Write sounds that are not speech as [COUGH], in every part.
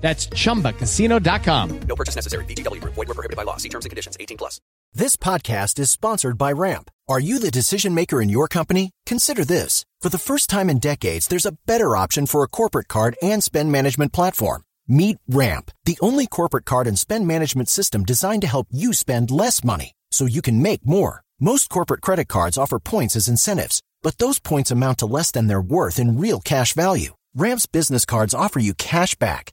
That's chumbacasino.com. No purchase necessary. VGW Group. Void were prohibited by law. See terms and conditions. 18 plus. This podcast is sponsored by Ramp. Are you the decision maker in your company? Consider this. For the first time in decades, there's a better option for a corporate card and spend management platform. Meet Ramp, the only corporate card and spend management system designed to help you spend less money so you can make more. Most corporate credit cards offer points as incentives, but those points amount to less than their worth in real cash value. Ramp's business cards offer you cash back,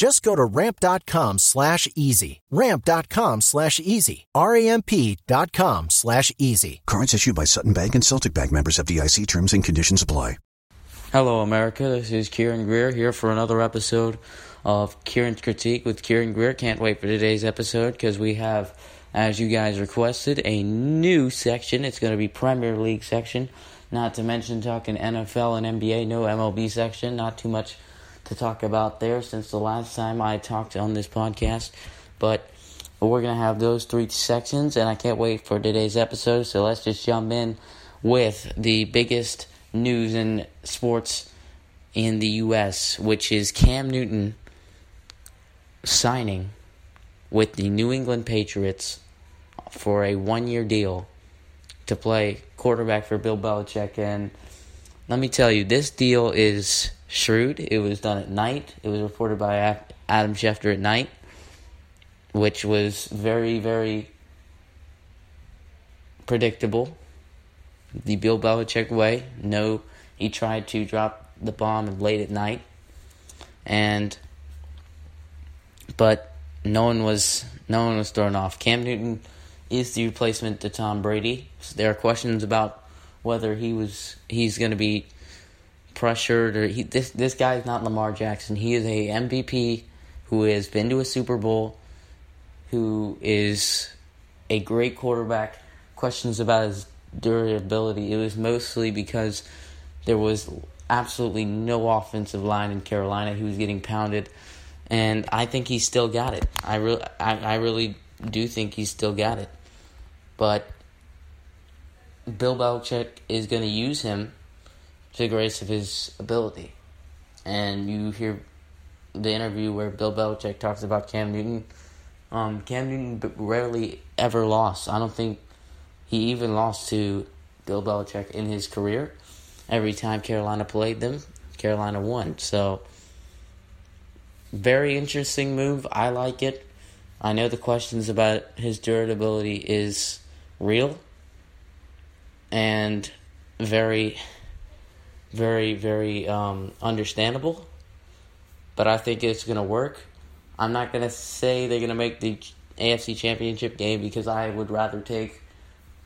Just go to ramp.com slash easy. Ramp.com slash easy. R-A-M-P dot com slash easy. Cards issued by Sutton Bank and Celtic Bank members FDIC terms and conditions apply. Hello, America. This is Kieran Greer here for another episode of Kieran's Critique with Kieran Greer. Can't wait for today's episode because we have, as you guys requested, a new section. It's going to be Premier League section. Not to mention talking NFL and NBA, no MLB section. Not too much to talk about there since the last time I talked on this podcast. But we're going to have those three sections, and I can't wait for today's episode. So let's just jump in with the biggest news in sports in the U.S., which is Cam Newton signing with the New England Patriots for a one year deal to play quarterback for Bill Belichick. And let me tell you, this deal is shrewd. It was done at night. It was reported by Adam Schefter at night, which was very, very predictable. The Bill Belichick way. No, he tried to drop the bomb late at night, and but no one was no one was thrown off. Cam Newton is the replacement to Tom Brady. So there are questions about whether he was he's going to be pressured or he, this this guy is not Lamar Jackson. He is a MVP who has been to a Super Bowl, who is a great quarterback. Questions about his durability. It was mostly because there was absolutely no offensive line in Carolina. He was getting pounded, and I think he still got it. I really, I, I really do think he still got it, but Bill Belichick is going to use him to the greatest of his ability. And you hear the interview where Bill Belichick talks about Cam Newton. Um, Cam Newton rarely ever lost. I don't think he even lost to Bill Belichick in his career. Every time Carolina played them, Carolina won. So, very interesting move. I like it. I know the questions about his durability is real and very very, very um, understandable. But I think it's going to work. I'm not going to say they're going to make the AFC Championship game because I would rather take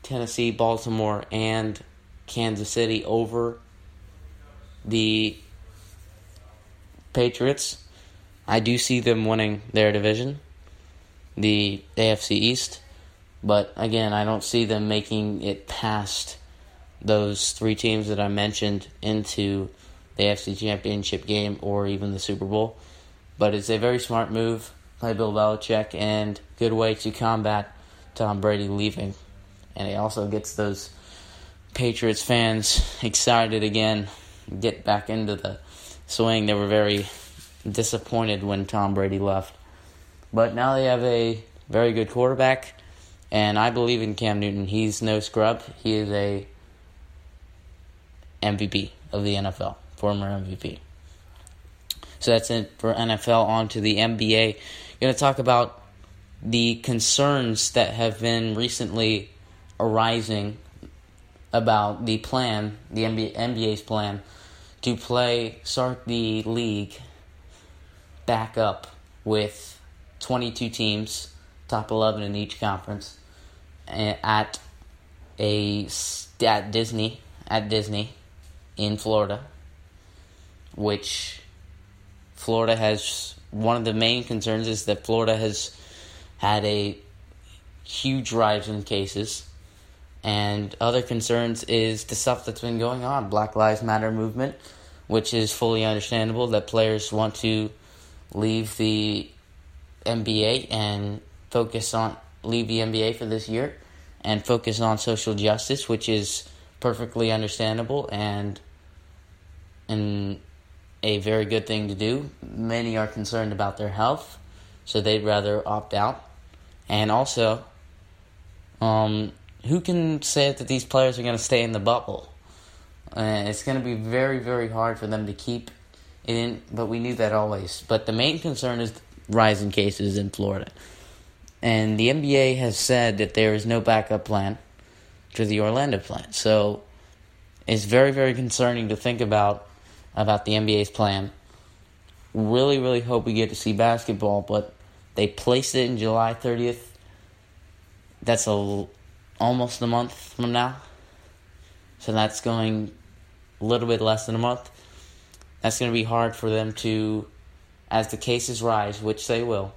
Tennessee, Baltimore, and Kansas City over the Patriots. I do see them winning their division, the AFC East. But again, I don't see them making it past those three teams that I mentioned into the AFC Championship game or even the Super Bowl. But it's a very smart move by Bill Belichick and good way to combat Tom Brady leaving. And it also gets those Patriots fans excited again, get back into the swing. They were very disappointed when Tom Brady left. But now they have a very good quarterback, and I believe in Cam Newton. He's no scrub. He is a MVP of the NFL, former MVP. So that's it for NFL. On to the NBA. Going to talk about the concerns that have been recently arising about the plan, the NBA, NBA's plan to play, start the league back up with 22 teams, top 11 in each conference, eh, at a at Disney at Disney in Florida, which Florida has one of the main concerns is that Florida has had a huge rise in cases. And other concerns is the stuff that's been going on, Black Lives Matter movement, which is fully understandable that players want to leave the NBA and focus on leave the NBA for this year and focus on social justice, which is perfectly understandable and and a very good thing to do. Many are concerned about their health, so they'd rather opt out. And also, um, who can say that these players are going to stay in the bubble? Uh, it's going to be very, very hard for them to keep it in, but we knew that always. But the main concern is rising cases in Florida. And the NBA has said that there is no backup plan to the Orlando plan. So it's very, very concerning to think about about the NBA's plan. Really, really hope we get to see basketball, but they placed it in July 30th. That's a almost a month from now. So that's going a little bit less than a month. That's going to be hard for them to, as the cases rise, which they will,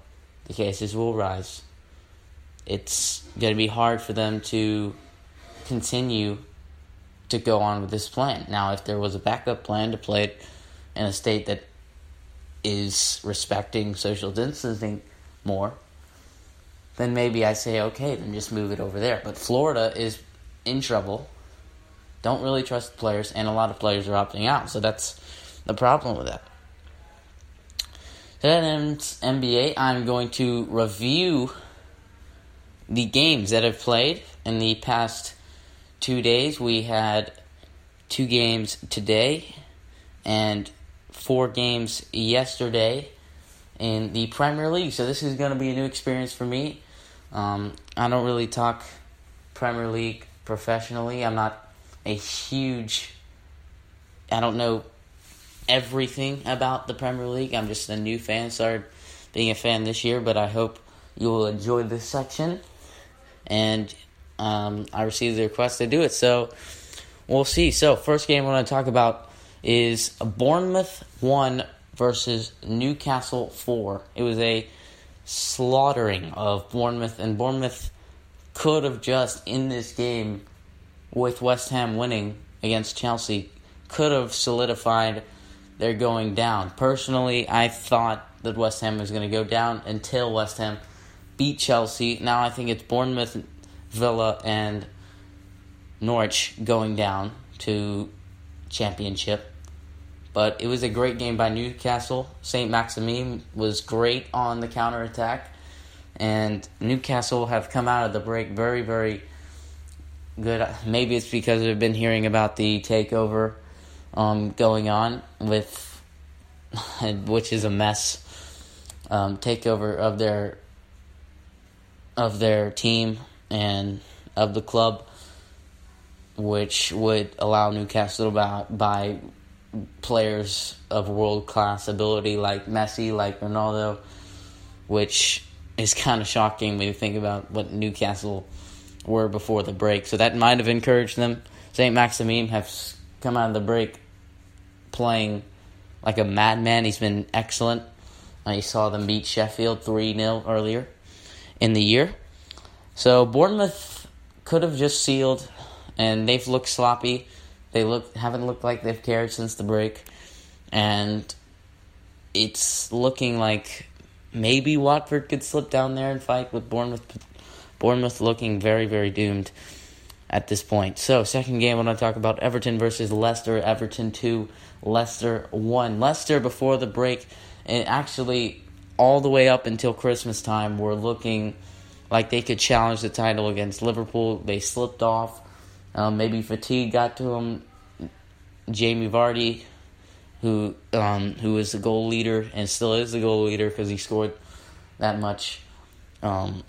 the cases will rise. It's going to be hard for them to continue to go on with this plan. Now, if there was a backup plan to play it in a state that is respecting social distancing more, then maybe I say, okay, then just move it over there. But Florida is in trouble. Don't really trust the players, and a lot of players are opting out. So that's the problem with that. So that ends NBA. I'm going to review the games that I've played in the past two days. We had two games today and four games yesterday in the Premier League. So this is going to be a new experience for me. Um, I don't really talk Premier League professionally. I'm not a huge. I don't know everything about the Premier League. I'm just a new fan. Started being a fan this year, but I hope you will enjoy this section. And um, I received the request to do it, so we'll see. So first game I want to talk about is Bournemouth one versus Newcastle four. It was a slaughtering of Bournemouth, and Bournemouth could have just in this game with West Ham winning against Chelsea could have solidified their going down. Personally, I thought that West Ham was going to go down until West Ham beat Chelsea. Now I think it's Bournemouth, Villa, and Norwich going down to championship. But it was a great game by Newcastle. St. Maximin was great on the counter attack. And Newcastle have come out of the break very, very good. Maybe it's because I've been hearing about the takeover um, going on with, [LAUGHS] which is a mess, um, takeover of their of their team and of the club, which would allow Newcastle to buy players of world class ability like Messi, like Ronaldo, which is kind of shocking when you think about what Newcastle were before the break. So that might have encouraged them. St. Maximin has come out of the break playing like a madman. He's been excellent. I saw them beat Sheffield 3 0 earlier in the year. So Bournemouth could have just sealed, and they've looked sloppy. They look haven't looked like they've cared since the break, and it's looking like maybe Watford could slip down there and fight with Bournemouth. Bournemouth looking very very doomed. at this point. So, second game, I want to talk about Everton versus Leicester. Everton 2, Leicester 1. Leicester, before the break, and actually all the way up until Christmas time, were looking like they could challenge the title against Liverpool. They slipped off. Um, maybe fatigue got to them. Jamie Vardy, who um, who is the goal leader and still is the goal leader because he scored that much. Um,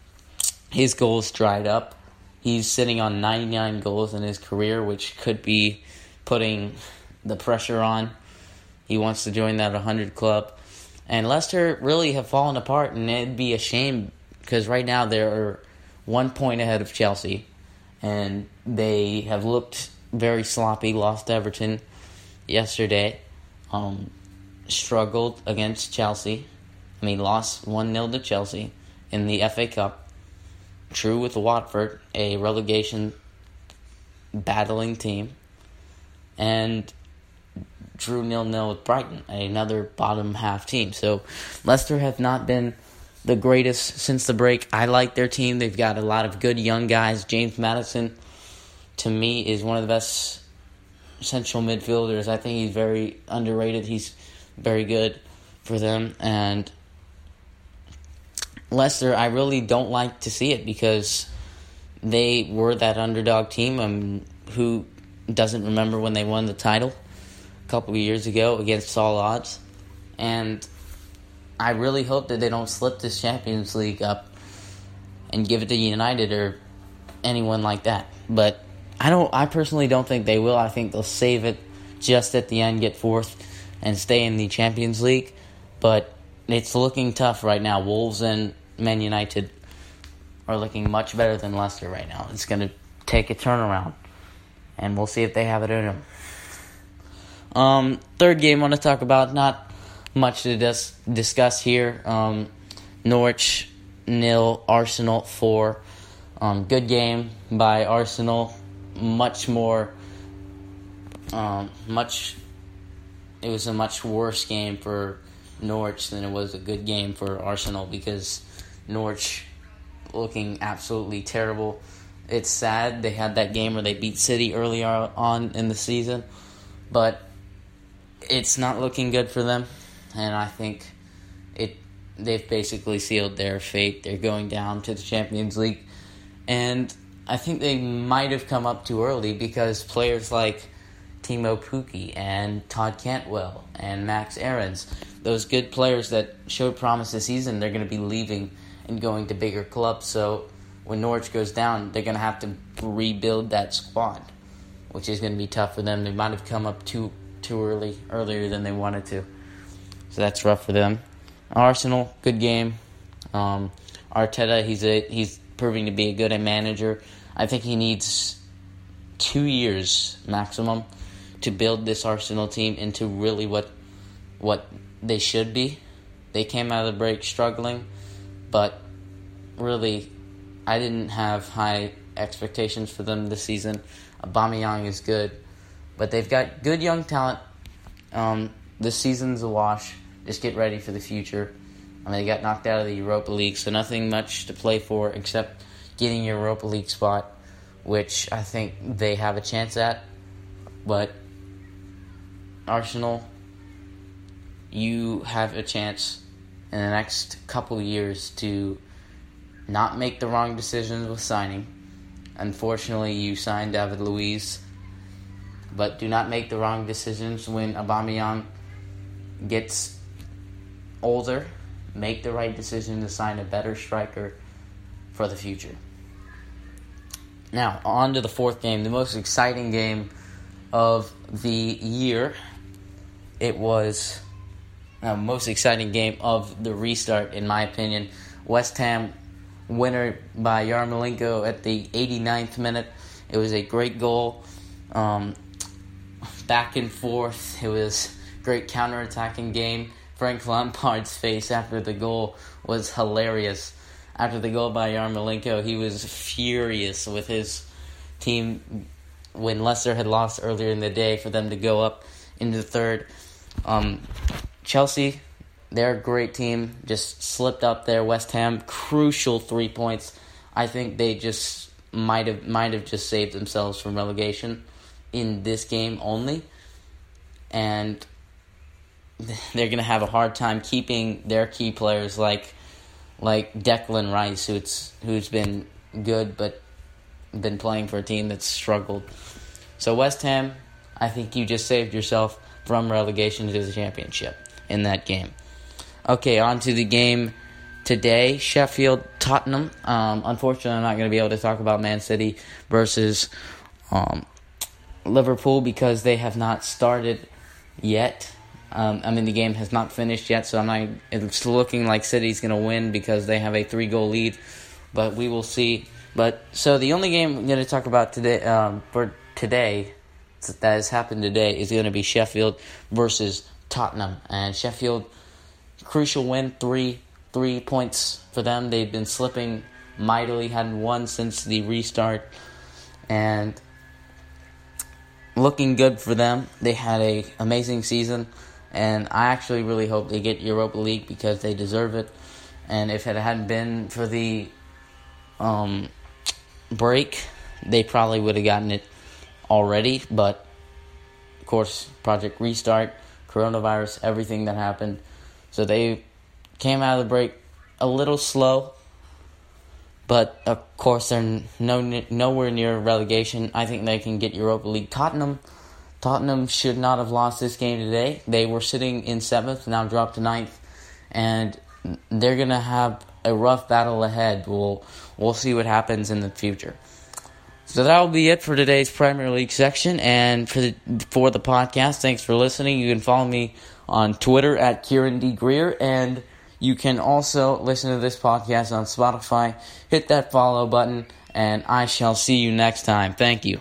his goals dried up. He's sitting on 99 goals in his career, which could be putting the pressure on. He wants to join that 100 club. And Leicester really have fallen apart, and it'd be a shame because right now they're one point ahead of Chelsea, and they have looked very sloppy. Lost to Everton yesterday, um, struggled against Chelsea. I mean, lost 1 0 to Chelsea in the FA Cup. True with Watford, a relegation battling team. And drew nil nil with Brighton, another bottom half team. So Leicester have not been the greatest since the break. I like their team. They've got a lot of good young guys. James Maddison, to me, is one of the best central midfielders. I think he's very underrated. He's very good for them. And Leicester, I really don't like to see it because they were that underdog team. Um, who doesn't remember when they won the title a couple of years ago against all odds? And I really hope that they don't slip this Champions League up and give it to United or anyone like that. But I don't. I personally don't think they will. I think they'll save it just at the end, get fourth, and stay in the Champions League. But it's looking tough right now. Wolves and Man United are looking much better than Leicester right now. It's going to take a turnaround, and we'll see if they have it in them. Um, third game I want to talk about. Not much to dis- discuss here. Um, Norwich nil, Arsenal four. Um, good game by Arsenal. Much more. Um, much. It was a much worse game for Norwich than it was a good game for Arsenal because Norwich looking absolutely terrible. It's sad they had that game where they beat City early on in the season, but it's not looking good for them, and I think it they've basically sealed their fate. They're going down to the Champions League, and I think they might have come up too early because players like Teemu Pukki and Todd Cantwell and Max Aarons, those good players that showed promise this season, they're going to be leaving and going to bigger clubs. So when Norwich goes down, they're going to have to rebuild that squad, which is going to be tough for them. They might have come up too too early, earlier than they wanted to. So that's rough for them. Arsenal, good game. Um, Arteta, he's a he's proving to be a good manager. I think he needs two years maximum to build this Arsenal team into really what what they should be. They came out of the break struggling, but really, I didn't have high expectations for them this season. Aubameyang is good, but they've got good young talent. Um, this season's a wash. Just get ready for the future. I mean, they got knocked out of the Europa League, so nothing much to play for except getting your Europa League spot, which I think they have a chance at. But Arsenal, you have a chance in the next couple years to not make the wrong decisions with signing. Unfortunately, you signed David Luiz, but do not make the wrong decisions when Aubameyang gets older. Make the right decision to sign a better striker for the future. Now, on to the fourth game, the most exciting game of the year. It was the most exciting game of the restart, in my opinion. West Ham winner by Yarmolenko at the 89th minute. It was a great goal. Um, back and forth. It was great counter-attacking game. Frank Lampard's face after the goal was hilarious. After the goal by Yarmolenko, he was furious with his team when Leicester had lost earlier in the day for them to go up into the third. Um, Chelsea, they're a great team. Just slipped up there. West Ham, crucial three points. I think they just might have might have just saved themselves from relegation in this game only, and they're going to have a hard time keeping their key players like like Declan Rice, who's who's been good but been playing for a team that's struggled. So West Ham, I think you just saved yourself from relegation to the championship in that game. Okay, on to the game today. Sheffield Tottenham. Um, unfortunately, I'm not going to be able to talk about Man City versus um, Liverpool because they have not started yet. Um, I mean, the game has not finished yet, so I'm not. It's looking like City's going to win because they have a three goal lead, but we will see. But so the only game I'm going to talk about today um, for today that has happened today is going to be Sheffield versus Tottenham, and Sheffield crucial win three three points for them. They've been slipping mightily, hadn't won since the restart, and looking good for them. They had a amazing season, and I actually really hope they get Europa League because they deserve it. And if it hadn't been for the um, break, they probably would have gotten it already. But of course, Project Restart, coronavirus, everything that happened, so they came out of the break a little slow. But of course, they're no nowhere near relegation. I think they can get Europa League. Tottenham, Tottenham should not have lost this game today. They were sitting in seventh, now dropped to ninth, and they're gonna have a rough battle ahead. We'll we'll see what happens in the future. So that will be it for today's Premier League section and for the for the podcast. Thanks for listening. You can follow me on Twitter at Kieran D Greer and you can also listen to this podcast on Spotify. Hit that follow button, and I shall see you next time. Thank you.